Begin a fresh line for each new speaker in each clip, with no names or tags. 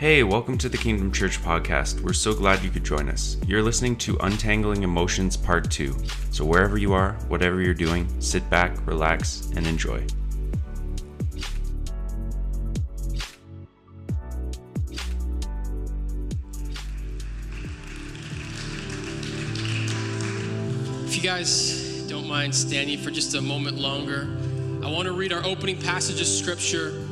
Hey, welcome to the Kingdom Church podcast. We're so glad you could join us. You're listening to Untangling Emotions Part 2. So, wherever you are, whatever you're doing, sit back, relax, and enjoy.
If you guys don't mind standing for just a moment longer, I want to read our opening passage of scripture.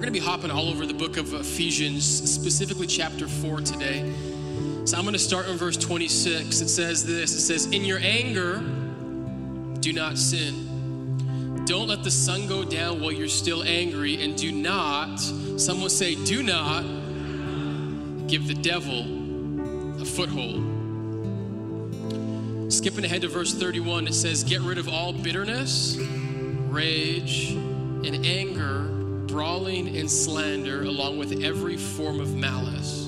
We're going to be hopping all over the book of Ephesians, specifically chapter 4 today. So I'm going to start in verse 26. It says this It says, In your anger, do not sin. Don't let the sun go down while you're still angry, and do not, someone say, do not give the devil a foothold. Skipping ahead to verse 31, it says, Get rid of all bitterness, rage, and anger, brawling and slander, along with every form of malice.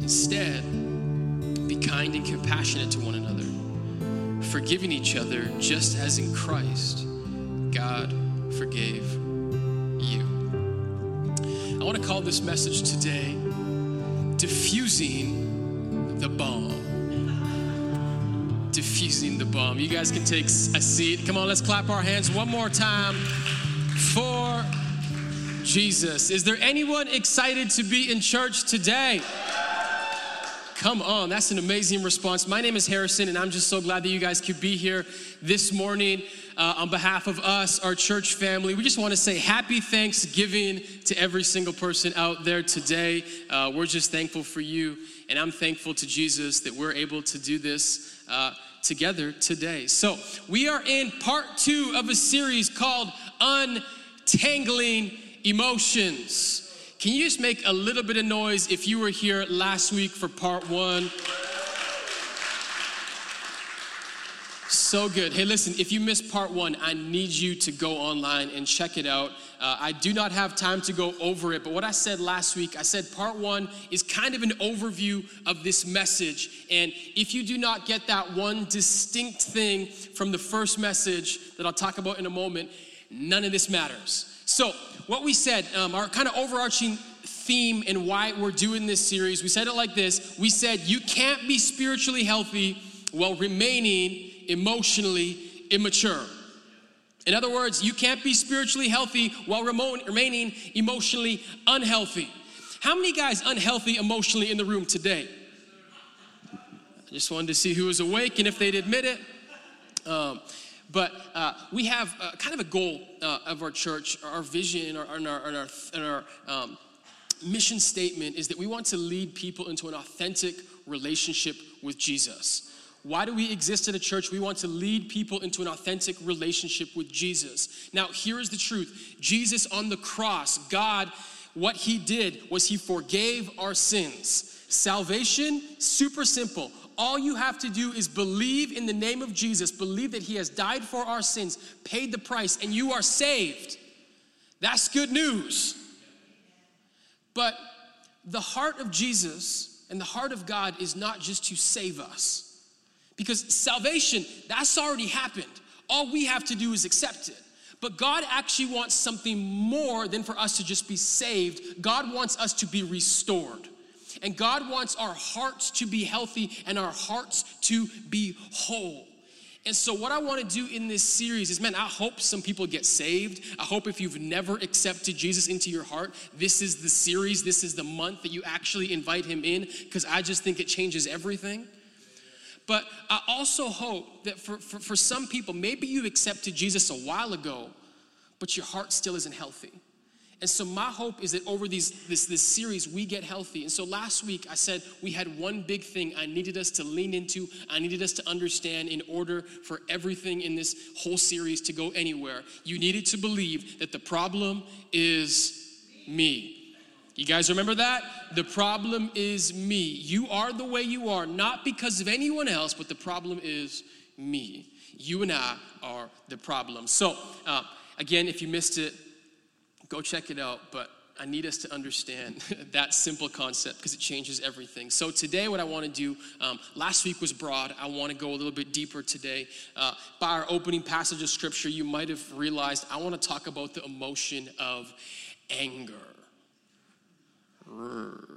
Instead, be kind and compassionate to one another, forgiving each other just as in Christ God forgave you. I want to call this message today Diffusing the Bomb diffusing the bomb. You guys can take a seat. Come on, let's clap our hands one more time for Jesus. Is there anyone excited to be in church today? Come on, that's an amazing response. My name is Harrison, and I'm just so glad that you guys could be here this morning. Uh, on behalf of us, our church family, we just want to say happy Thanksgiving to every single person out there today. Uh, we're just thankful for you, and I'm thankful to Jesus that we're able to do this uh, together today. So, we are in part two of a series called Untangling Emotions. Can you just make a little bit of noise if you were here last week for part one? So good. Hey, listen, if you missed part one, I need you to go online and check it out. Uh, I do not have time to go over it, but what I said last week, I said part one is kind of an overview of this message. And if you do not get that one distinct thing from the first message that I'll talk about in a moment, none of this matters. So, what we said, um, our kind of overarching theme and why we're doing this series, we said it like this We said, you can't be spiritually healthy while remaining emotionally immature. In other words, you can't be spiritually healthy while remaining emotionally unhealthy. How many guys unhealthy emotionally in the room today? I just wanted to see who was awake and if they'd admit it. Um, but uh, we have uh, kind of a goal uh, of our church, our vision, our, and our, and our, and our um, mission statement is that we want to lead people into an authentic relationship with Jesus. Why do we exist in a church? We want to lead people into an authentic relationship with Jesus. Now, here is the truth Jesus on the cross, God, what he did was he forgave our sins. Salvation, super simple. All you have to do is believe in the name of Jesus, believe that he has died for our sins, paid the price, and you are saved. That's good news. But the heart of Jesus and the heart of God is not just to save us. Because salvation, that's already happened. All we have to do is accept it. But God actually wants something more than for us to just be saved. God wants us to be restored. And God wants our hearts to be healthy and our hearts to be whole. And so, what I want to do in this series is, man, I hope some people get saved. I hope if you've never accepted Jesus into your heart, this is the series, this is the month that you actually invite him in, because I just think it changes everything. But I also hope that for, for, for some people, maybe you accepted Jesus a while ago, but your heart still isn't healthy. And so my hope is that over these this this series we get healthy. And so last week I said we had one big thing I needed us to lean into, I needed us to understand in order for everything in this whole series to go anywhere. You needed to believe that the problem is me. You guys remember that? The problem is me. You are the way you are, not because of anyone else, but the problem is me. You and I are the problem. So, uh, again, if you missed it, go check it out. But I need us to understand that simple concept because it changes everything. So, today, what I want to do, um, last week was broad. I want to go a little bit deeper today. Uh, by our opening passage of scripture, you might have realized I want to talk about the emotion of anger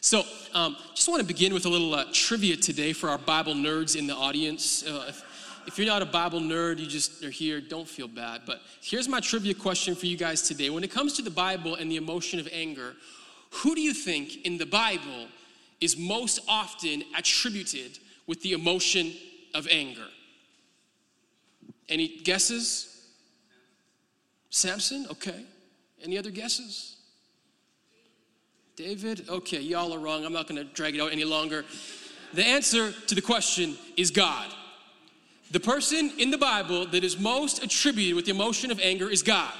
So, um, just want to begin with a little uh, trivia today for our Bible nerds in the audience. Uh, if, if you're not a Bible nerd, you just are here, don't feel bad. But here's my trivia question for you guys today. When it comes to the Bible and the emotion of anger, who do you think in the Bible is most often attributed with the emotion of anger? Any guesses? Samson? Okay. Any other guesses? David? Okay, y'all are wrong. I'm not going to drag it out any longer. The answer to the question is God. The person in the Bible that is most attributed with the emotion of anger is God.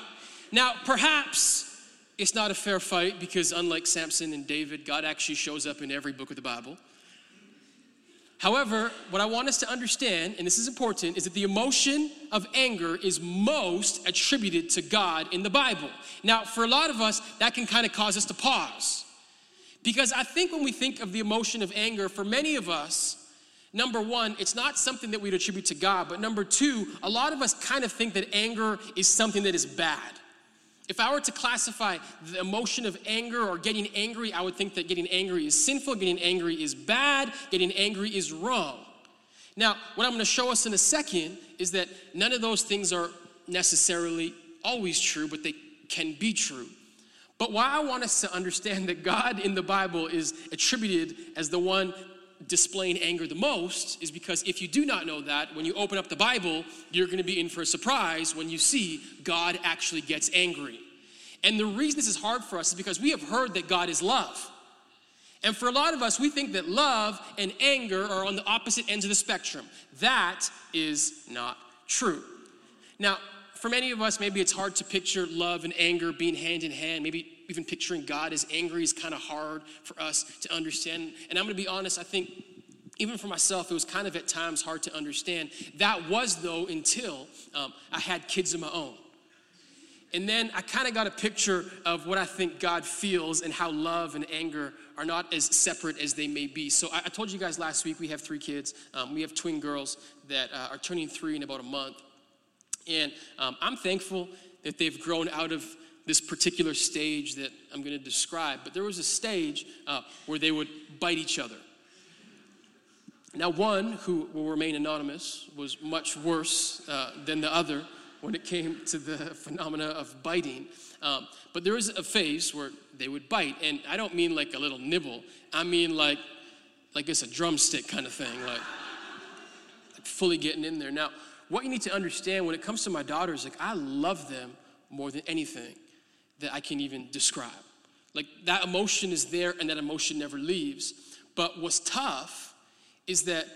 Now, perhaps it's not a fair fight because, unlike Samson and David, God actually shows up in every book of the Bible. However, what I want us to understand, and this is important, is that the emotion of anger is most attributed to God in the Bible. Now, for a lot of us, that can kind of cause us to pause. Because I think when we think of the emotion of anger, for many of us, number one, it's not something that we'd attribute to God. But number two, a lot of us kind of think that anger is something that is bad. If I were to classify the emotion of anger or getting angry, I would think that getting angry is sinful, getting angry is bad, getting angry is wrong. Now, what I'm going to show us in a second is that none of those things are necessarily always true, but they can be true. But why I want us to understand that God in the Bible is attributed as the one displaying anger the most is because if you do not know that, when you open up the Bible, you're going to be in for a surprise when you see God actually gets angry. And the reason this is hard for us is because we have heard that God is love. And for a lot of us, we think that love and anger are on the opposite ends of the spectrum. That is not true. Now, for many of us, maybe it's hard to picture love and anger being hand in hand. Maybe even picturing God as angry is kind of hard for us to understand. And I'm going to be honest, I think even for myself, it was kind of at times hard to understand. That was, though, until um, I had kids of my own. And then I kind of got a picture of what I think God feels and how love and anger are not as separate as they may be. So I, I told you guys last week we have three kids. Um, we have twin girls that uh, are turning three in about a month. And um, I'm thankful that they've grown out of this particular stage that I'm going to describe. But there was a stage uh, where they would bite each other. Now, one who will remain anonymous was much worse uh, than the other when it came to the phenomena of biting. Um, but there was a phase where they would bite, and I don't mean like a little nibble. I mean like, like it's a drumstick kind of thing, like, like fully getting in there. Now, what you need to understand when it comes to my daughters, like I love them more than anything that I can even describe. Like that emotion is there and that emotion never leaves. But what's tough is that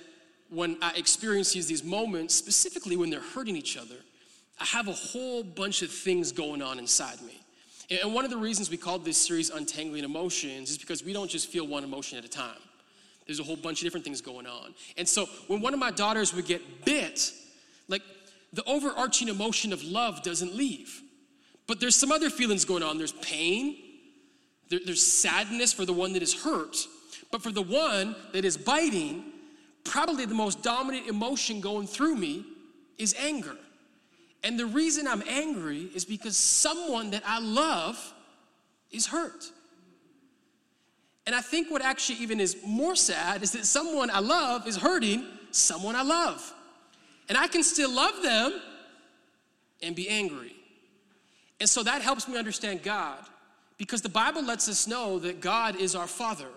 when I experience these moments, specifically when they're hurting each other, I have a whole bunch of things going on inside me. And one of the reasons we called this series Untangling Emotions is because we don't just feel one emotion at a time. There's a whole bunch of different things going on. And so when one of my daughters would get bit, like the overarching emotion of love doesn't leave. But there's some other feelings going on. There's pain, there, there's sadness for the one that is hurt. But for the one that is biting, probably the most dominant emotion going through me is anger. And the reason I'm angry is because someone that I love is hurt. And I think what actually even is more sad is that someone I love is hurting someone I love. And I can still love them and be angry. And so that helps me understand God because the Bible lets us know that God is our Father.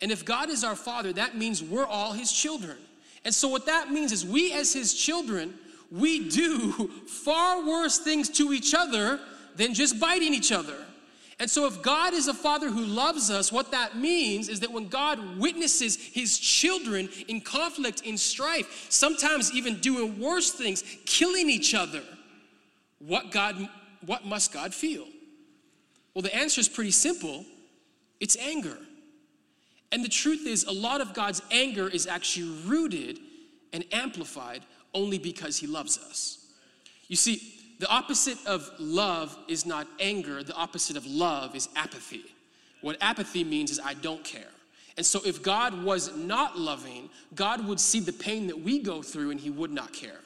And if God is our Father, that means we're all His children. And so what that means is we, as His children, we do far worse things to each other than just biting each other. And so, if God is a father who loves us, what that means is that when God witnesses his children in conflict, in strife, sometimes even doing worse things, killing each other, what, God, what must God feel? Well, the answer is pretty simple it's anger. And the truth is, a lot of God's anger is actually rooted and amplified only because he loves us. You see, the opposite of love is not anger, the opposite of love is apathy. What apathy means is I don't care. And so, if God was not loving, God would see the pain that we go through and he would not care.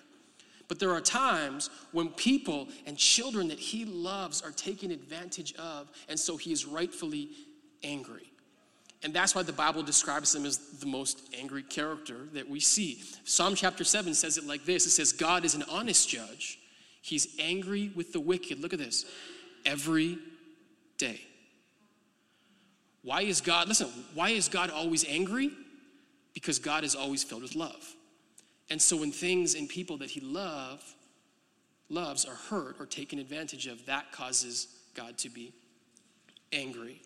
But there are times when people and children that he loves are taken advantage of, and so he is rightfully angry. And that's why the Bible describes him as the most angry character that we see. Psalm chapter 7 says it like this it says, God is an honest judge. He's angry with the wicked. Look at this every day. Why is God, listen, why is God always angry? Because God is always filled with love. And so when things and people that he love, loves are hurt or taken advantage of, that causes God to be angry.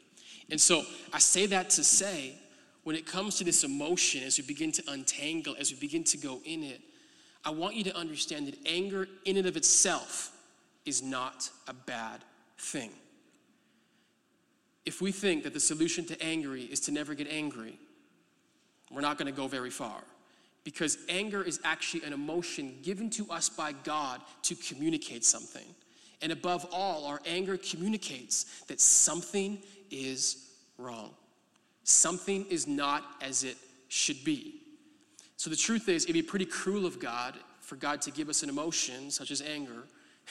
And so I say that to say, when it comes to this emotion, as we begin to untangle, as we begin to go in it, I want you to understand that anger in and of itself is not a bad thing. If we think that the solution to angry is to never get angry, we're not going to go very far. Because anger is actually an emotion given to us by God to communicate something. And above all, our anger communicates that something is wrong. Something is not as it should be. So the truth is, it'd be pretty cruel of God for God to give us an emotion such as anger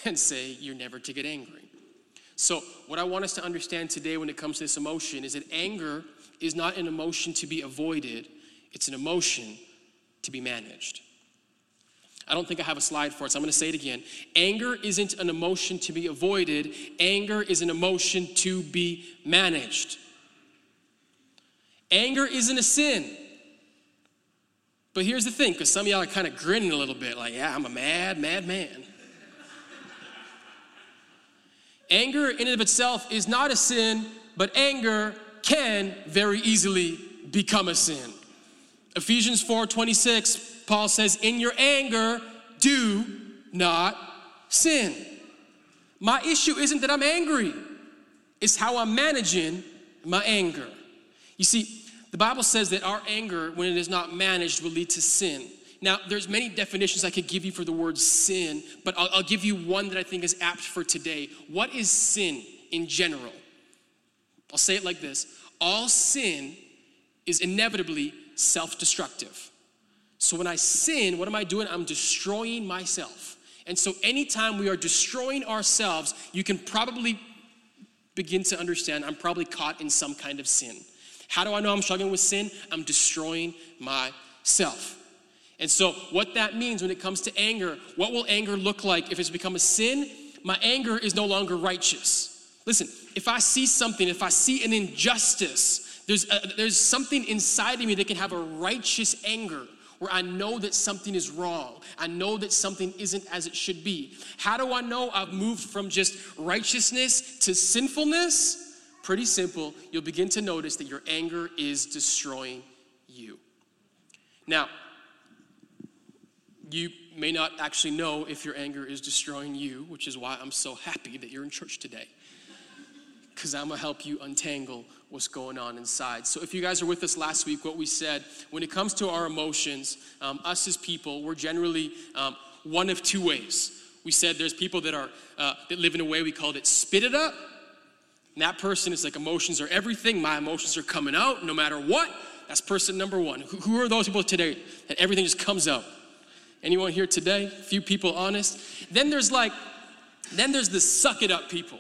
and say, You're never to get angry. So, what I want us to understand today when it comes to this emotion is that anger is not an emotion to be avoided, it's an emotion to be managed. I don't think I have a slide for it, so I'm going to say it again. Anger isn't an emotion to be avoided, anger is an emotion to be managed. Anger isn't a sin. But here's the thing, because some of y'all are kind of grinning a little bit, like, yeah, I'm a mad, mad man. anger in and of itself is not a sin, but anger can very easily become a sin. Ephesians 4 26 Paul says, In your anger, do not sin. My issue isn't that I'm angry, it's how I'm managing my anger. You see, the Bible says that our anger, when it is not managed, will lead to sin. Now, there's many definitions I could give you for the word sin, but I'll, I'll give you one that I think is apt for today. What is sin in general? I'll say it like this All sin is inevitably self destructive. So when I sin, what am I doing? I'm destroying myself. And so anytime we are destroying ourselves, you can probably begin to understand I'm probably caught in some kind of sin. How do I know I'm struggling with sin? I'm destroying myself. And so, what that means when it comes to anger, what will anger look like if it's become a sin? My anger is no longer righteous. Listen, if I see something, if I see an injustice, there's, a, there's something inside of me that can have a righteous anger where I know that something is wrong. I know that something isn't as it should be. How do I know I've moved from just righteousness to sinfulness? Pretty simple. You'll begin to notice that your anger is destroying you. Now, you may not actually know if your anger is destroying you, which is why I'm so happy that you're in church today. Because I'm gonna help you untangle what's going on inside. So, if you guys are with us last week, what we said when it comes to our emotions, um, us as people, we're generally um, one of two ways. We said there's people that are uh, that live in a way we called it spit it up. And that person is like emotions are everything. My emotions are coming out no matter what. That's person number one. Who, are those people today that everything just comes out? Anyone here today? Few people honest. Then there's like, then there's the suck it up people.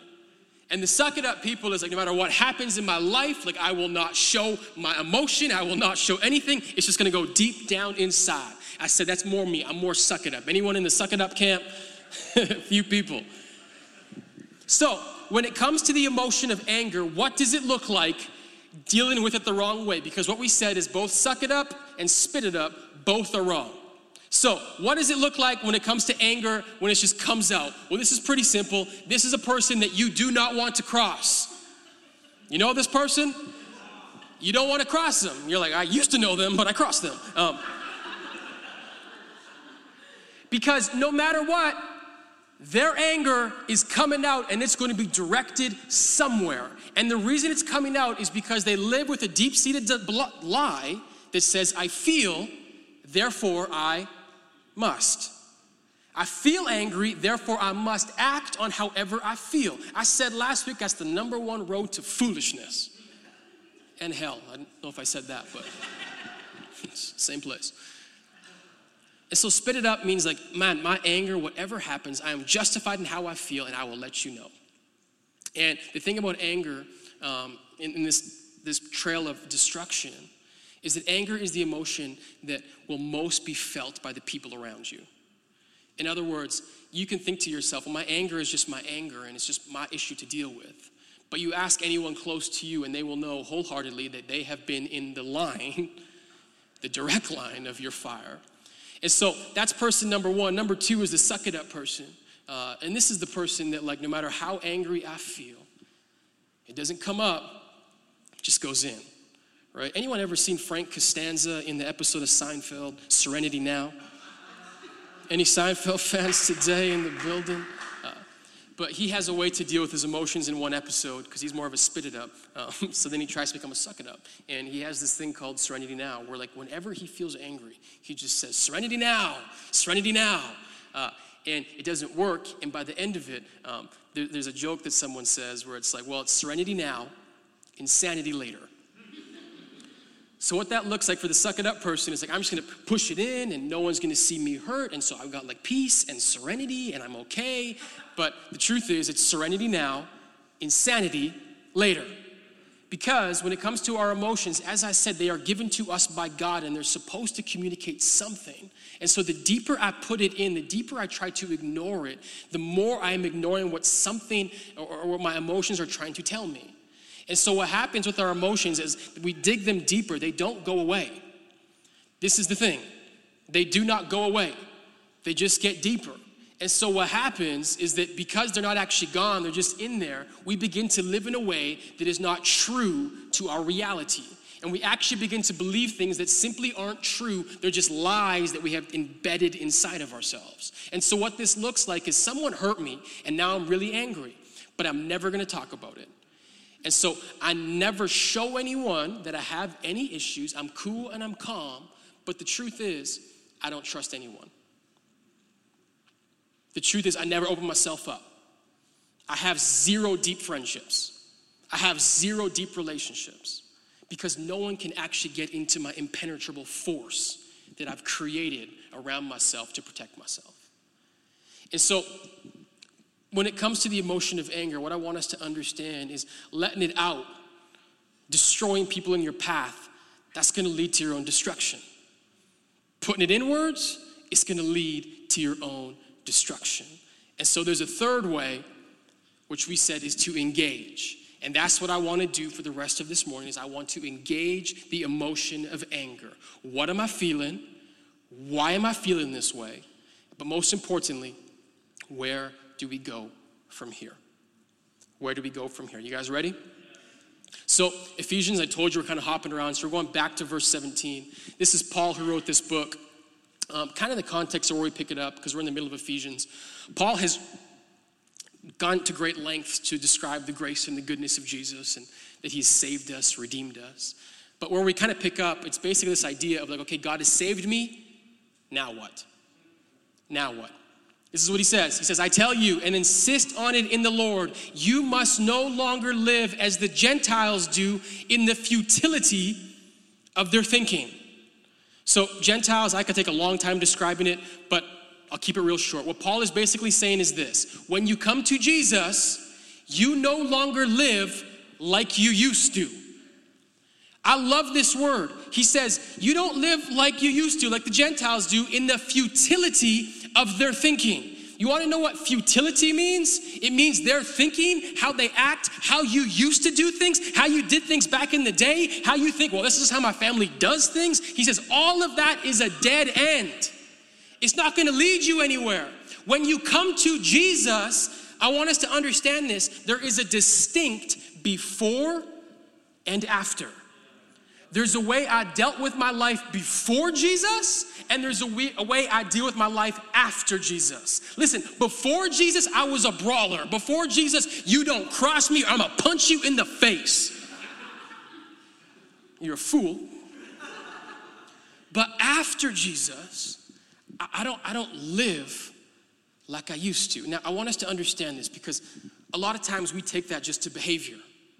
And the suck it up people is like, no matter what happens in my life, like I will not show my emotion, I will not show anything. It's just gonna go deep down inside. I said, that's more me. I'm more suck it up. Anyone in the suck it up camp? Few people. So, when it comes to the emotion of anger, what does it look like dealing with it the wrong way? Because what we said is both suck it up and spit it up, both are wrong. So, what does it look like when it comes to anger when it just comes out? Well, this is pretty simple. This is a person that you do not want to cross. You know this person? You don't want to cross them. You're like, I used to know them, but I crossed them. Um, because no matter what, their anger is coming out and it's going to be directed somewhere. And the reason it's coming out is because they live with a deep seated lie that says, I feel, therefore I must. I feel angry, therefore I must act on however I feel. I said last week that's the number one road to foolishness and hell. I don't know if I said that, but same place. And so spit it up means like, man, my anger, whatever happens, I am justified in how I feel and I will let you know. And the thing about anger um, in, in this, this trail of destruction is that anger is the emotion that will most be felt by the people around you. In other words, you can think to yourself, well, my anger is just my anger and it's just my issue to deal with. But you ask anyone close to you, and they will know wholeheartedly that they have been in the line, the direct line of your fire. And so that's person number one. Number two is the suck it up person. Uh, and this is the person that, like, no matter how angry I feel, it doesn't come up, it just goes in. Right? Anyone ever seen Frank Costanza in the episode of Seinfeld, Serenity Now? Any Seinfeld fans today in the building? But he has a way to deal with his emotions in one episode because he's more of a spit it up. Um, so then he tries to become a suck it up. And he has this thing called Serenity Now, where like whenever he feels angry, he just says, Serenity Now, Serenity Now. Uh, and it doesn't work. And by the end of it, um, there, there's a joke that someone says where it's like, well, it's serenity now, insanity later. So what that looks like for the suck it up person is like I'm just gonna push it in and no one's gonna see me hurt and so I've got like peace and serenity and I'm okay. But the truth is it's serenity now, insanity later. Because when it comes to our emotions, as I said, they are given to us by God and they're supposed to communicate something. And so the deeper I put it in, the deeper I try to ignore it, the more I am ignoring what something or, or what my emotions are trying to tell me. And so what happens with our emotions is we dig them deeper, they don't go away. This is the thing they do not go away, they just get deeper. And so what happens is that because they're not actually gone, they're just in there, we begin to live in a way that is not true to our reality. And we actually begin to believe things that simply aren't true. They're just lies that we have embedded inside of ourselves. And so, what this looks like is someone hurt me, and now I'm really angry, but I'm never gonna talk about it. And so, I never show anyone that I have any issues. I'm cool and I'm calm, but the truth is, I don't trust anyone. The truth is, I never open myself up. I have zero deep friendships. I have zero deep relationships because no one can actually get into my impenetrable force that I've created around myself to protect myself. And so, when it comes to the emotion of anger, what I want us to understand is letting it out, destroying people in your path, that's gonna lead to your own destruction. Putting it inwards, it's gonna lead to your own destruction. And so there's a third way, which we said is to engage. And that's what I want to do for the rest of this morning is I want to engage the emotion of anger. What am I feeling? Why am I feeling this way? But most importantly, where do we go from here? Where do we go from here? You guys ready? So, Ephesians, I told you we're kind of hopping around. So, we're going back to verse 17. This is Paul who wrote this book. Um, kind of the context of where we pick it up because we're in the middle of Ephesians. Paul has gone to great lengths to describe the grace and the goodness of Jesus and that he's saved us, redeemed us. But where we kind of pick up, it's basically this idea of like, okay, God has saved me, now what? Now what? This is what he says. He says, I tell you and insist on it in the Lord, you must no longer live as the Gentiles do in the futility of their thinking. So, Gentiles, I could take a long time describing it, but I'll keep it real short. What Paul is basically saying is this when you come to Jesus, you no longer live like you used to. I love this word. He says, You don't live like you used to, like the Gentiles do, in the futility of their thinking. You want to know what futility means? It means their thinking, how they act, how you used to do things, how you did things back in the day, how you think, well, this is how my family does things. He says, all of that is a dead end. It's not going to lead you anywhere. When you come to Jesus, I want us to understand this. There is a distinct before and after. There's a way I dealt with my life before Jesus, and there's a way, a way, I deal with my life after Jesus. Listen, before Jesus, I was a brawler. Before Jesus, you don't cross me, I'm gonna punch you in the face. You're a fool. But after Jesus, I don't, I don't live like I used to. Now, I want us to understand this because a lot of times we take that just to behavior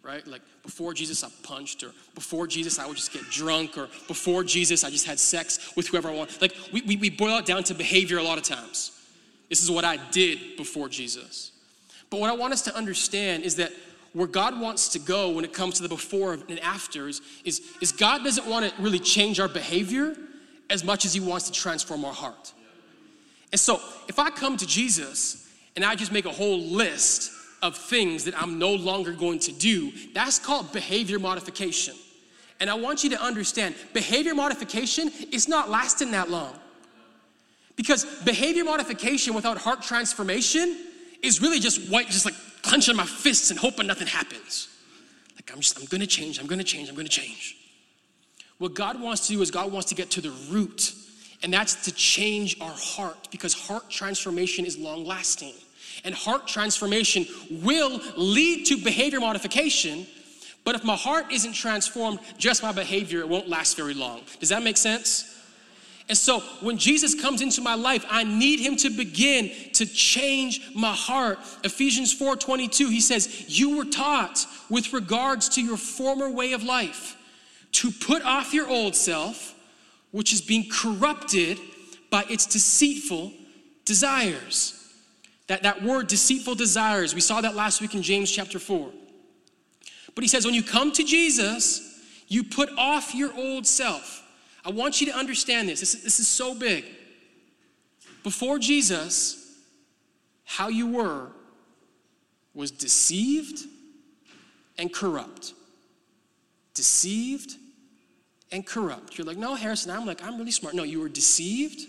right? Like before Jesus, I punched, or before Jesus, I would just get drunk, or before Jesus, I just had sex with whoever I want. Like we, we, we boil it down to behavior a lot of times. This is what I did before Jesus. But what I want us to understand is that where God wants to go when it comes to the before and afters is, is God doesn't want to really change our behavior as much as He wants to transform our heart. And so if I come to Jesus and I just make a whole list of things that I'm no longer going to do, that's called behavior modification. And I want you to understand behavior modification is not lasting that long. Because behavior modification without heart transformation is really just white, just like clenching my fists and hoping nothing happens. Like I'm just, I'm gonna change, I'm gonna change, I'm gonna change. What God wants to do is God wants to get to the root, and that's to change our heart because heart transformation is long lasting. And heart transformation will lead to behavior modification, but if my heart isn't transformed, just my behavior, it won't last very long. Does that make sense? And so when Jesus comes into my life, I need him to begin to change my heart. Ephesians 4:22, he says, "You were taught with regards to your former way of life to put off your old self, which is being corrupted by its deceitful desires." That, that word deceitful desires, we saw that last week in James chapter 4. But he says, when you come to Jesus, you put off your old self. I want you to understand this. This is, this is so big. Before Jesus, how you were was deceived and corrupt. Deceived and corrupt. You're like, no, Harrison, I'm like, I'm really smart. No, you were deceived.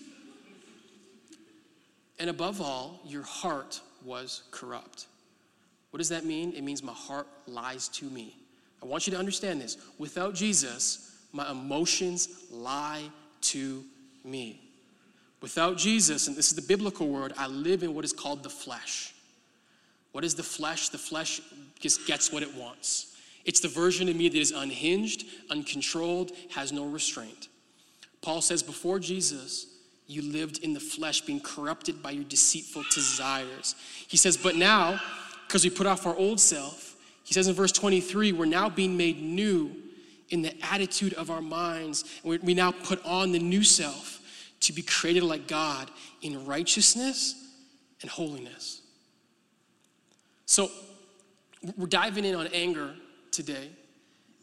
And above all, your heart was corrupt. What does that mean? It means my heart lies to me. I want you to understand this. Without Jesus, my emotions lie to me. Without Jesus, and this is the biblical word, I live in what is called the flesh. What is the flesh? The flesh just gets what it wants. It's the version of me that is unhinged, uncontrolled, has no restraint. Paul says, before Jesus, you lived in the flesh, being corrupted by your deceitful desires. He says, but now, because we put off our old self, he says in verse 23, we're now being made new in the attitude of our minds. We, we now put on the new self to be created like God in righteousness and holiness. So, we're diving in on anger today.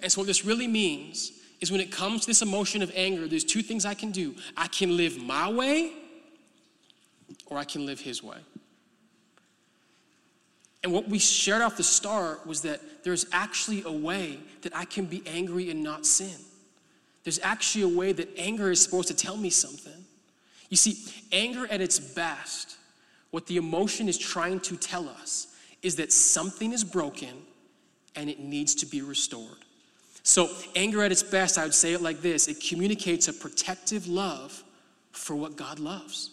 And so, what this really means is when it comes to this emotion of anger, there's two things I can do I can live my way, or I can live His way. And what we shared off the start was that there's actually a way that I can be angry and not sin. There's actually a way that anger is supposed to tell me something. You see, anger at its best, what the emotion is trying to tell us is that something is broken and it needs to be restored. So, anger at its best, I would say it like this. It communicates a protective love for what God loves.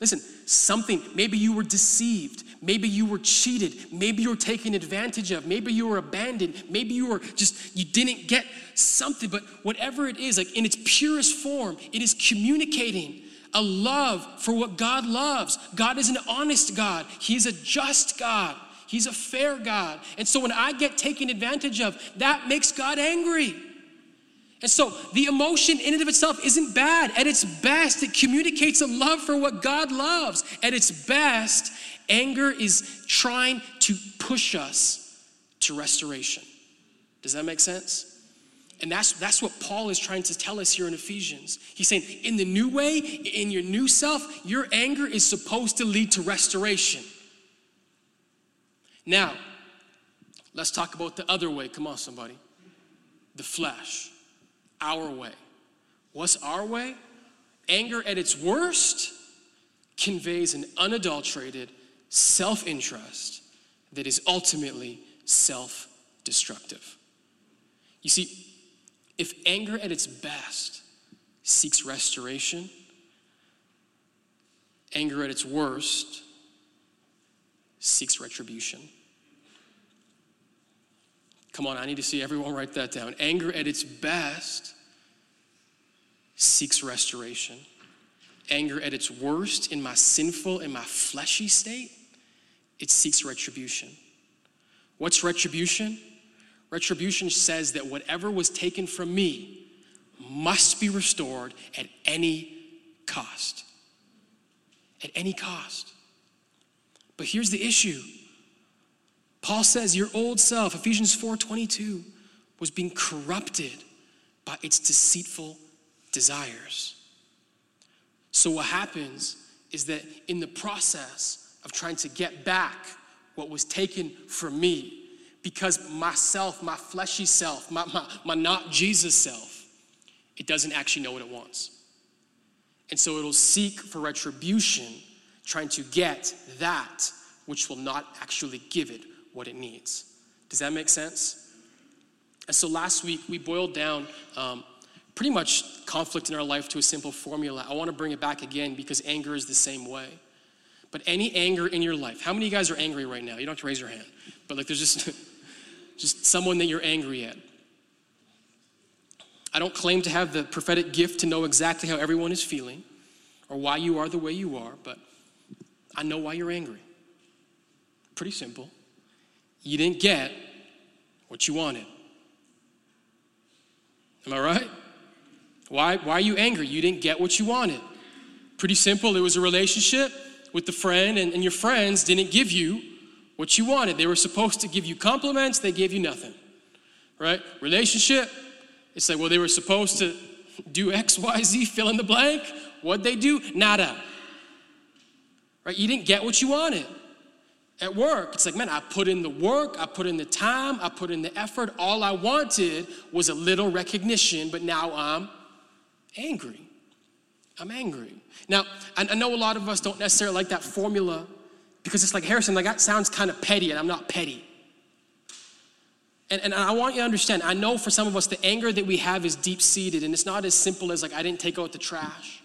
Listen, something, maybe you were deceived, maybe you were cheated, maybe you were taken advantage of, maybe you were abandoned, maybe you were just, you didn't get something, but whatever it is, like in its purest form, it is communicating a love for what God loves. God is an honest God, He's a just God, He's a fair God. And so when I get taken advantage of, that makes God angry. And so the emotion in and of itself isn't bad. At its best, it communicates a love for what God loves. At its best, anger is trying to push us to restoration. Does that make sense? And that's, that's what Paul is trying to tell us here in Ephesians. He's saying, in the new way, in your new self, your anger is supposed to lead to restoration. Now, let's talk about the other way. Come on, somebody. The flesh our way. What's our way? Anger at its worst conveys an unadulterated self interest that is ultimately self destructive. You see, if anger at its best seeks restoration, anger at its worst seeks retribution. Come on, I need to see everyone write that down. Anger at its best seeks restoration. Anger at its worst, in my sinful, in my fleshy state, it seeks retribution. What's retribution? Retribution says that whatever was taken from me must be restored at any cost. At any cost. But here's the issue. Paul says your old self, Ephesians 4:22, was being corrupted by its deceitful desires. So what happens is that in the process of trying to get back what was taken from me, because myself, my fleshy self, my, my, my not Jesus self, it doesn't actually know what it wants. And so it'll seek for retribution, trying to get that which will not actually give it what it needs. Does that make sense? And so last week we boiled down um, pretty much conflict in our life to a simple formula. I want to bring it back again because anger is the same way. But any anger in your life, how many of you guys are angry right now? You don't have to raise your hand, but like there's just just someone that you're angry at. I don't claim to have the prophetic gift to know exactly how everyone is feeling or why you are the way you are, but I know why you're angry. Pretty simple. You didn't get what you wanted. Am I right? Why, why are you angry? You didn't get what you wanted. Pretty simple. It was a relationship with the friend, and, and your friends didn't give you what you wanted. They were supposed to give you compliments, they gave you nothing. Right? Relationship, it's like, well, they were supposed to do X, Y, Z, fill in the blank. What'd they do? Nada. Right? You didn't get what you wanted. At work, it's like, man, I put in the work, I put in the time, I put in the effort. All I wanted was a little recognition, but now I'm angry. I'm angry. Now, I know a lot of us don't necessarily like that formula because it's like, Harrison, like that sounds kind of petty, and I'm not petty. And, and I want you to understand, I know for some of us, the anger that we have is deep seated, and it's not as simple as, like, I didn't take out the trash.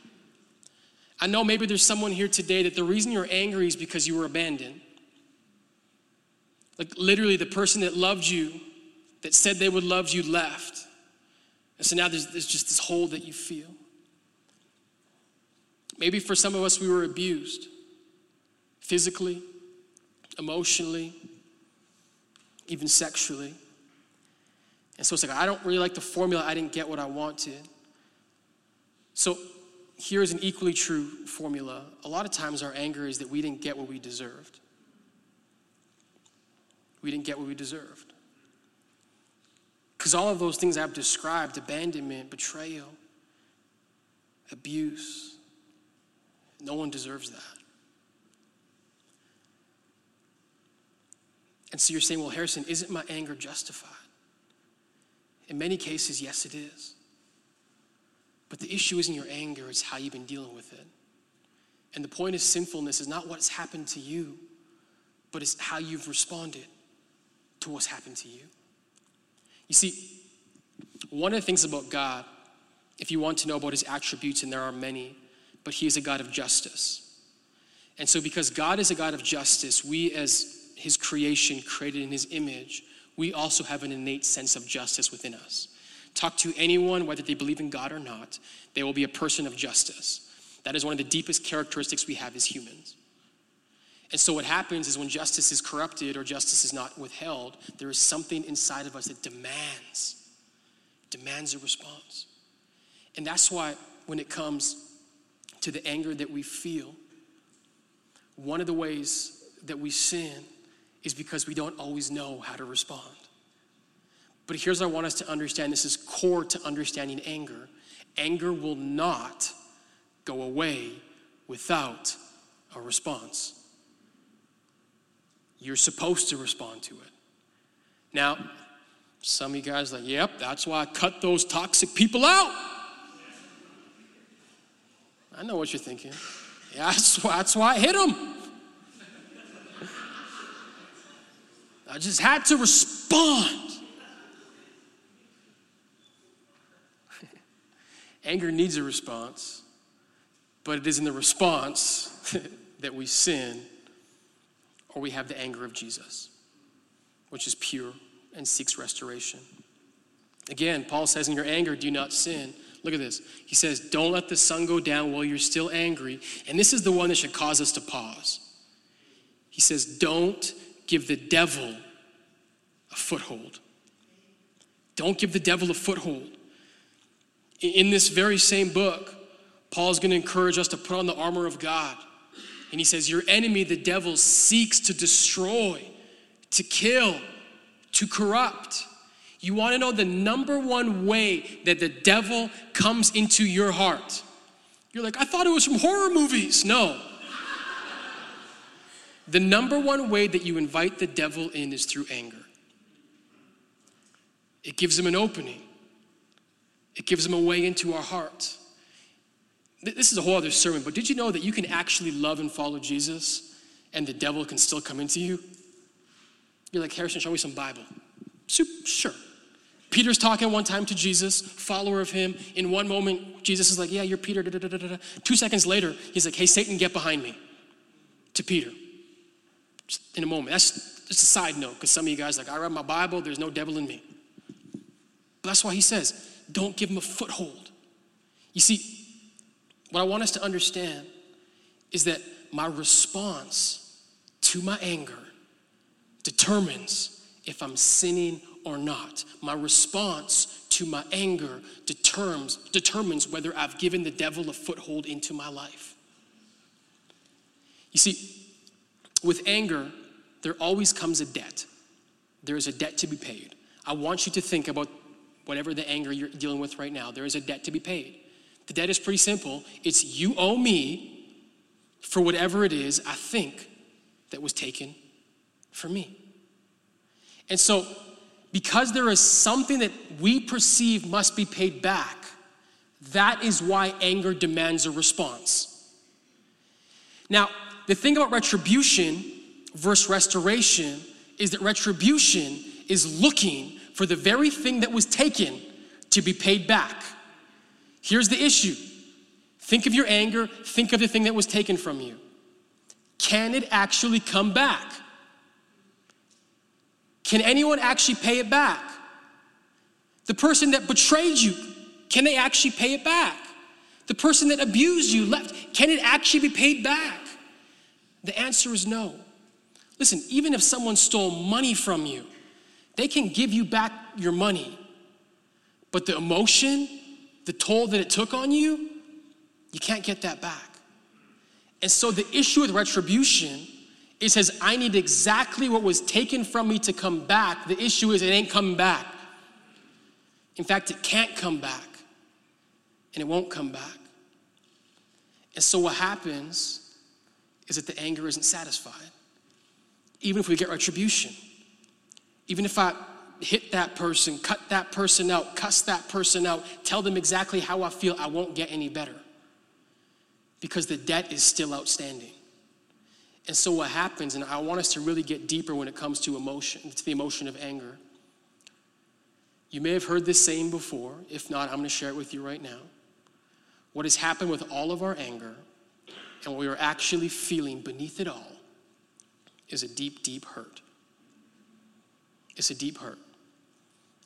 I know maybe there's someone here today that the reason you're angry is because you were abandoned. Like, literally, the person that loved you, that said they would love you, left. And so now there's, there's just this hole that you feel. Maybe for some of us, we were abused physically, emotionally, even sexually. And so it's like, I don't really like the formula. I didn't get what I wanted. So here's an equally true formula. A lot of times our anger is that we didn't get what we deserved. We didn't get what we deserved. Because all of those things I've described abandonment, betrayal, abuse no one deserves that. And so you're saying, well, Harrison, isn't my anger justified? In many cases, yes, it is. But the issue isn't your anger, it's how you've been dealing with it. And the point of sinfulness is not what's happened to you, but it's how you've responded to what's happened to you. You see, one of the things about God, if you want to know about his attributes, and there are many, but he is a God of justice. And so, because God is a God of justice, we as his creation created in his image, we also have an innate sense of justice within us. Talk to anyone, whether they believe in God or not, they will be a person of justice. That is one of the deepest characteristics we have as humans. And so, what happens is when justice is corrupted or justice is not withheld, there is something inside of us that demands, demands a response. And that's why, when it comes to the anger that we feel, one of the ways that we sin is because we don't always know how to respond. But here's what I want us to understand this is core to understanding anger. Anger will not go away without a response. You're supposed to respond to it. Now, some of you guys like, yep, that's why I cut those toxic people out. I know what you're thinking. Yeah, that's why, that's why I hit them. I just had to respond. Anger needs a response, but it is in the response that we sin or we have the anger of Jesus, which is pure and seeks restoration. Again, Paul says, In your anger, do not sin. Look at this. He says, Don't let the sun go down while you're still angry. And this is the one that should cause us to pause. He says, Don't give the devil a foothold. Don't give the devil a foothold. In this very same book, Paul's going to encourage us to put on the armor of God. And he says, Your enemy, the devil, seeks to destroy, to kill, to corrupt. You want to know the number one way that the devil comes into your heart? You're like, I thought it was from horror movies. No. the number one way that you invite the devil in is through anger. It gives him an opening, it gives them a way into our heart. This is a whole other sermon, but did you know that you can actually love and follow Jesus and the devil can still come into you? You're like, Harrison, show me some Bible. Sure. Peter's talking one time to Jesus, follower of him. In one moment, Jesus is like, Yeah, you're Peter. Da, da, da, Two seconds later, he's like, Hey, Satan, get behind me. To Peter. Just in a moment. That's just a side note, because some of you guys like, I read my Bible, there's no devil in me. But that's why he says, Don't give him a foothold. You see, what I want us to understand is that my response to my anger determines if I'm sinning or not. My response to my anger determines, determines whether I've given the devil a foothold into my life. You see, with anger, there always comes a debt. There is a debt to be paid. I want you to think about whatever the anger you're dealing with right now. There is a debt to be paid. The debt is pretty simple it's you owe me for whatever it is I think that was taken from me. And so, because there is something that we perceive must be paid back, that is why anger demands a response. Now, the thing about retribution versus restoration is that retribution is looking for the very thing that was taken to be paid back. Here's the issue think of your anger, think of the thing that was taken from you. Can it actually come back? Can anyone actually pay it back? The person that betrayed you, can they actually pay it back? The person that abused you, left, can it actually be paid back? The answer is no. Listen, even if someone stole money from you, they can give you back your money. But the emotion, the toll that it took on you, you can't get that back. And so the issue with retribution it says, I need exactly what was taken from me to come back. The issue is it ain't coming back. In fact, it can't come back, and it won't come back. And so what happens is that the anger isn't satisfied. Even if we get retribution, even if I hit that person, cut that person out, cuss that person out, tell them exactly how I feel, I won't get any better because the debt is still outstanding. And so what happens, and I want us to really get deeper when it comes to emotion, to the emotion of anger. You may have heard this saying before. If not, I'm going to share it with you right now. What has happened with all of our anger and what we are actually feeling beneath it all is a deep, deep hurt. It's a deep hurt.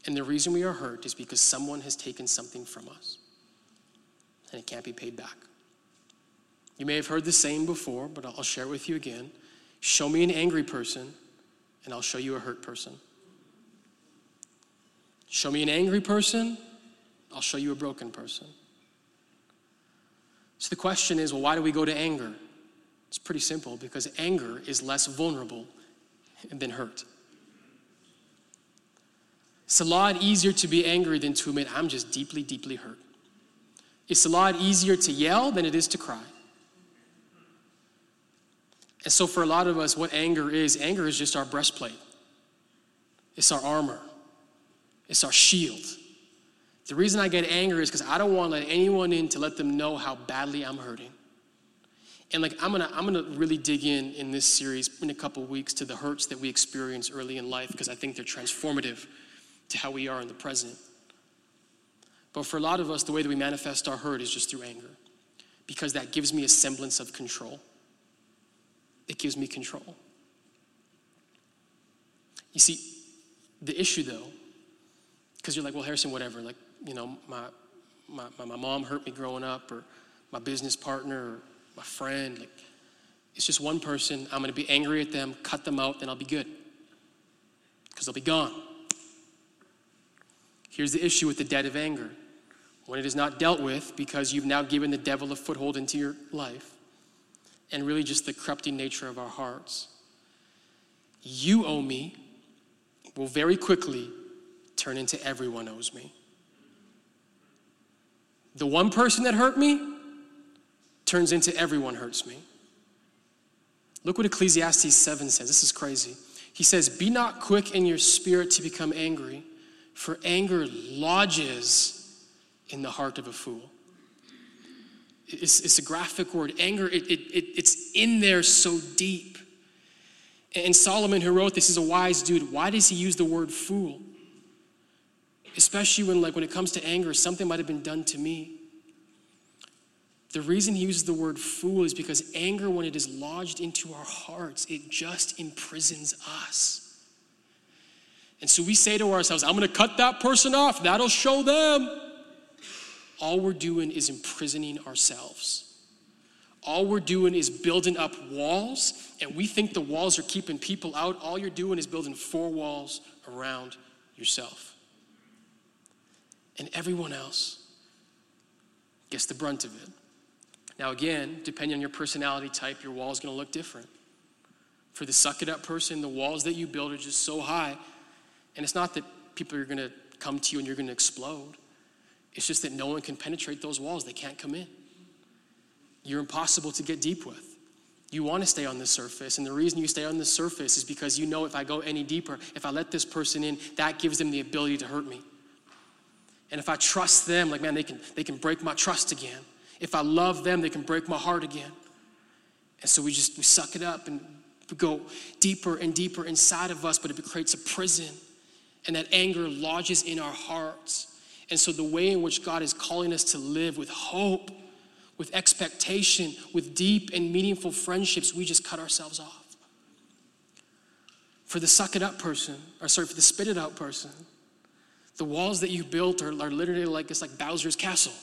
And the reason we are hurt is because someone has taken something from us and it can't be paid back. You may have heard the saying before, but I'll share it with you again. Show me an angry person, and I'll show you a hurt person. Show me an angry person, I'll show you a broken person. So the question is well, why do we go to anger? It's pretty simple because anger is less vulnerable than hurt. It's a lot easier to be angry than to admit, I'm just deeply, deeply hurt. It's a lot easier to yell than it is to cry. And so, for a lot of us, what anger is anger is just our breastplate, it's our armor, it's our shield. The reason I get angry is because I don't want to let anyone in to let them know how badly I'm hurting. And like I'm gonna I'm gonna really dig in in this series in a couple weeks to the hurts that we experience early in life because I think they're transformative to how we are in the present. But for a lot of us, the way that we manifest our hurt is just through anger because that gives me a semblance of control it gives me control. You see, the issue though, because you're like, well, Harrison, whatever, like, you know, my, my, my mom hurt me growing up, or my business partner, or my friend, like, it's just one person. I'm gonna be angry at them, cut them out, then I'll be good. Because because they'll be gone. Here's the issue with the debt of anger when it is not dealt with because you've now given the devil a foothold into your life and really just the corrupting nature of our hearts. You owe me will very quickly turn into everyone owes me. The one person that hurt me turns into everyone hurts me. Look what Ecclesiastes 7 says. This is crazy. He says, Be not quick in your spirit to become angry, for anger lodges in the heart of a fool. It's, it's a graphic word. Anger, it, it, it, it's in there so deep. And Solomon, who wrote this, is a wise dude. Why does he use the word fool? Especially when, like, when it comes to anger, something might have been done to me. The reason he uses the word fool is because anger, when it is lodged into our hearts, it just imprisons us. And so we say to ourselves, I'm going to cut that person off, that'll show them. All we're doing is imprisoning ourselves. All we're doing is building up walls, and we think the walls are keeping people out. All you're doing is building four walls around yourself. And everyone else gets the brunt of it. Now, again, depending on your personality type, your wall is going to look different. For the suck it up person, the walls that you build are just so high. And it's not that people are going to come to you and you're going to explode. It's just that no one can penetrate those walls, they can't come in. You're impossible to get deep with. You want to stay on the surface, and the reason you stay on the surface is because you know if I go any deeper, if I let this person in, that gives them the ability to hurt me. And if I trust them, like man, they can they can break my trust again. If I love them, they can break my heart again. And so we just we suck it up and go deeper and deeper inside of us, but it creates a prison. And that anger lodges in our hearts. And so the way in which God is calling us to live with hope, with expectation, with deep and meaningful friendships, we just cut ourselves off. For the suck it up person, or sorry, for the spit it out person, the walls that you built are, are literally like it's like Bowser's castle.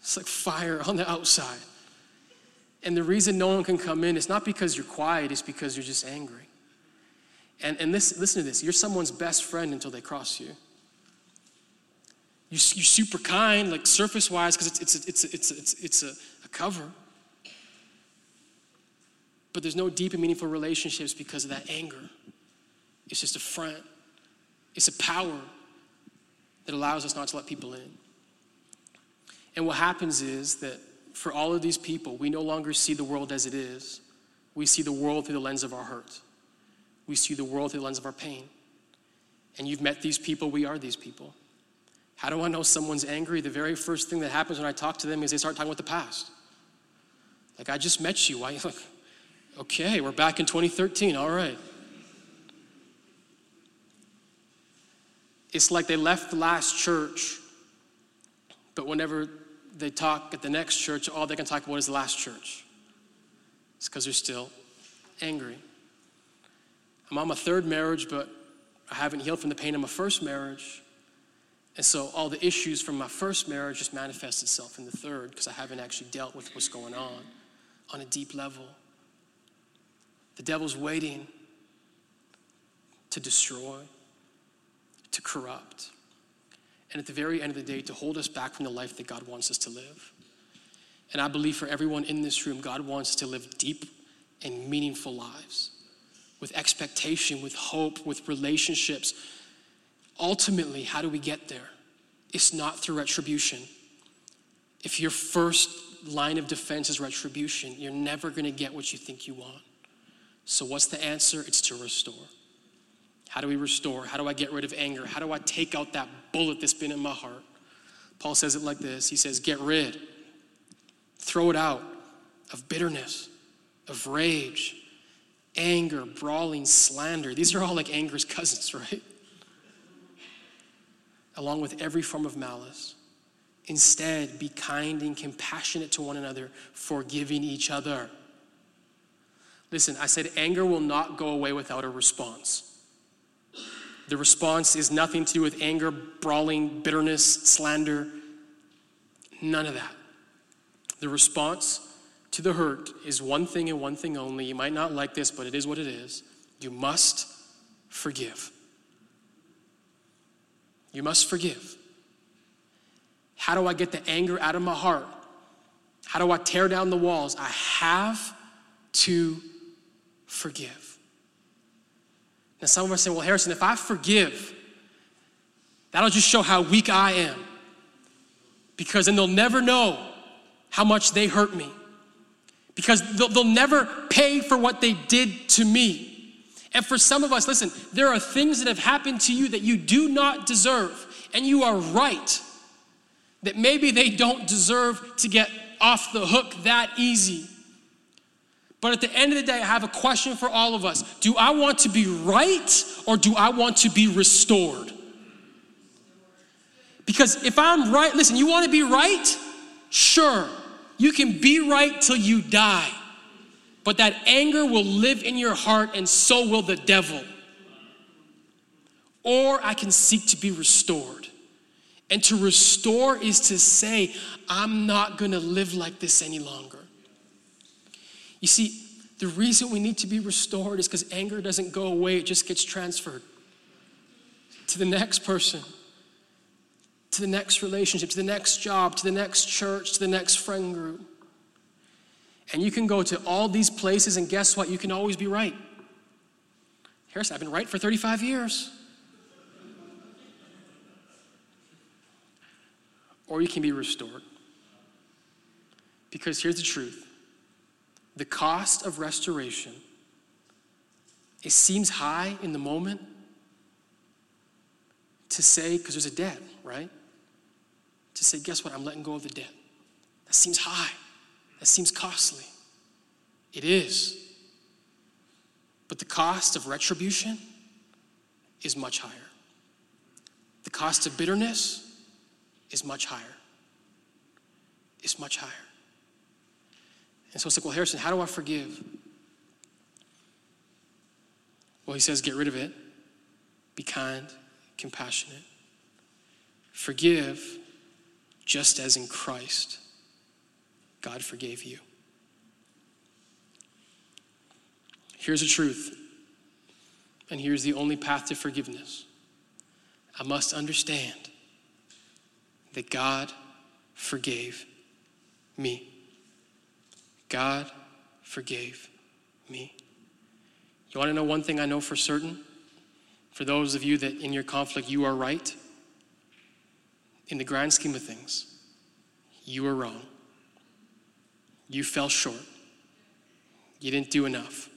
It's like fire on the outside. And the reason no one can come in is not because you're quiet, it's because you're just angry. And, and this, listen to this you're someone's best friend until they cross you. You, you're super kind, like surface wise, because it's, it's, it's, it's, it's, it's a, a cover. But there's no deep and meaningful relationships because of that anger. It's just a front, it's a power that allows us not to let people in. And what happens is that for all of these people, we no longer see the world as it is. We see the world through the lens of our hurt. We see the world through the lens of our pain. And you've met these people, we are these people. How do I know someone's angry? The very first thing that happens when I talk to them is they start talking about the past. Like, I just met you. Why? Like, okay, we're back in 2013. All right. It's like they left the last church, but whenever they talk at the next church, all they can talk about is the last church. It's because they're still angry. I'm on my third marriage, but I haven't healed from the pain of my first marriage. And so all the issues from my first marriage just manifest itself in the third because I haven't actually dealt with what's going on on a deep level. The devil's waiting to destroy, to corrupt and at the very end of the day, to hold us back from the life that God wants us to live. And I believe for everyone in this room, God wants us to live deep and meaningful lives with expectation, with hope, with relationships. Ultimately, how do we get there? It's not through retribution. If your first line of defense is retribution, you're never going to get what you think you want. So, what's the answer? It's to restore. How do we restore? How do I get rid of anger? How do I take out that bullet that's been in my heart? Paul says it like this He says, Get rid, throw it out of bitterness, of rage, anger, brawling, slander. These are all like anger's cousins, right? Along with every form of malice. Instead, be kind and compassionate to one another, forgiving each other. Listen, I said anger will not go away without a response. The response is nothing to do with anger, brawling, bitterness, slander. None of that. The response to the hurt is one thing and one thing only. You might not like this, but it is what it is. You must forgive. You must forgive. How do I get the anger out of my heart? How do I tear down the walls? I have to forgive. Now, some of us say, well, Harrison, if I forgive, that'll just show how weak I am. Because then they'll never know how much they hurt me. Because they'll, they'll never pay for what they did to me. And for some of us, listen, there are things that have happened to you that you do not deserve. And you are right that maybe they don't deserve to get off the hook that easy. But at the end of the day, I have a question for all of us Do I want to be right or do I want to be restored? Because if I'm right, listen, you want to be right? Sure, you can be right till you die. But that anger will live in your heart and so will the devil. Or I can seek to be restored. And to restore is to say, I'm not to live like this any longer. You see, the reason we need to be restored is because anger doesn't go away, it just gets transferred to the next person, to the next relationship, to the next job, to the next church, to the next friend group. And you can go to all these places, and guess what? You can always be right. Harrison, I've been right for 35 years. or you can be restored. Because here's the truth the cost of restoration, it seems high in the moment to say, because there's a debt, right? To say, guess what? I'm letting go of the debt. That seems high. That seems costly. It is. But the cost of retribution is much higher. The cost of bitterness is much higher. It's much higher. And so it's like, well, Harrison, how do I forgive? Well, he says, get rid of it. Be kind, compassionate. Forgive just as in Christ God forgave you. Here's the truth, and here's the only path to forgiveness. I must understand that God forgave me. God forgave me. You want to know one thing I know for certain? For those of you that in your conflict you are right, in the grand scheme of things, you were wrong. You fell short. You didn't do enough.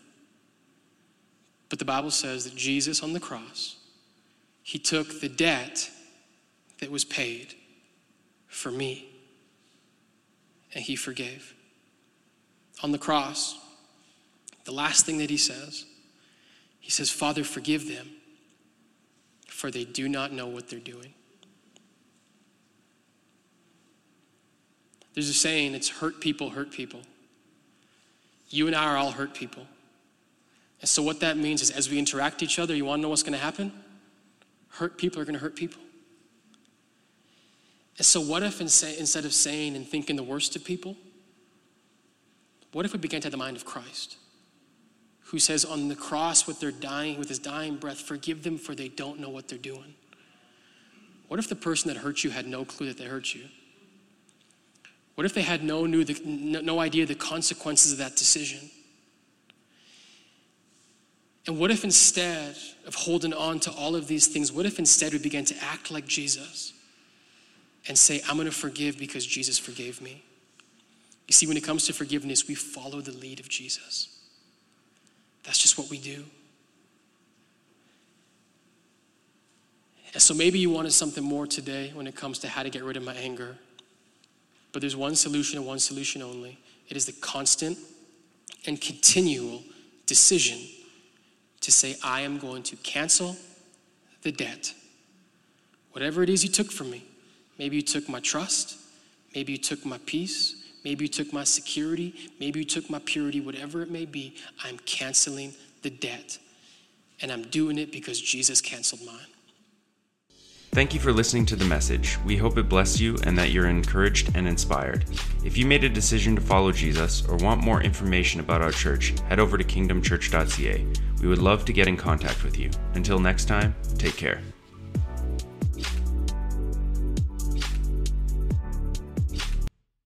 But the Bible says that Jesus on the cross, he took the debt that was paid for me. And he forgave. On the cross, the last thing that he says, he says, Father, forgive them, for they do not know what they're doing. There's a saying, it's hurt people hurt people. You and I are all hurt people. And so, what that means is, as we interact each other, you want to know what's going to happen? Hurt people are going to hurt people. And so, what if instead of saying and thinking the worst of people, what if we began to have the mind of Christ, who says on the cross with their dying, with his dying breath, forgive them for they don't know what they're doing? What if the person that hurt you had no clue that they hurt you? What if they had no, knew no idea the consequences of that decision? And what if instead of holding on to all of these things, what if instead we began to act like Jesus? and say, I'm going to forgive because Jesus forgave me. You see, when it comes to forgiveness, we follow the lead of Jesus. That's just what we do. And so maybe you wanted something more today when it comes to how to get rid of my anger. But there's one solution and one solution only it is the constant and continual decision to say, I am going to cancel the debt. Whatever it is you took from me, Maybe you took my trust. Maybe you took my peace. Maybe you took my security. Maybe you took my purity, whatever it may be. I'm canceling the debt. And I'm doing it because Jesus canceled mine.
Thank you for listening to the message. We hope it blessed you and that you're encouraged and inspired. If you made a decision to follow Jesus or want more information about our church, head over to kingdomchurch.ca. We would love to get in contact with you. Until next time, take care.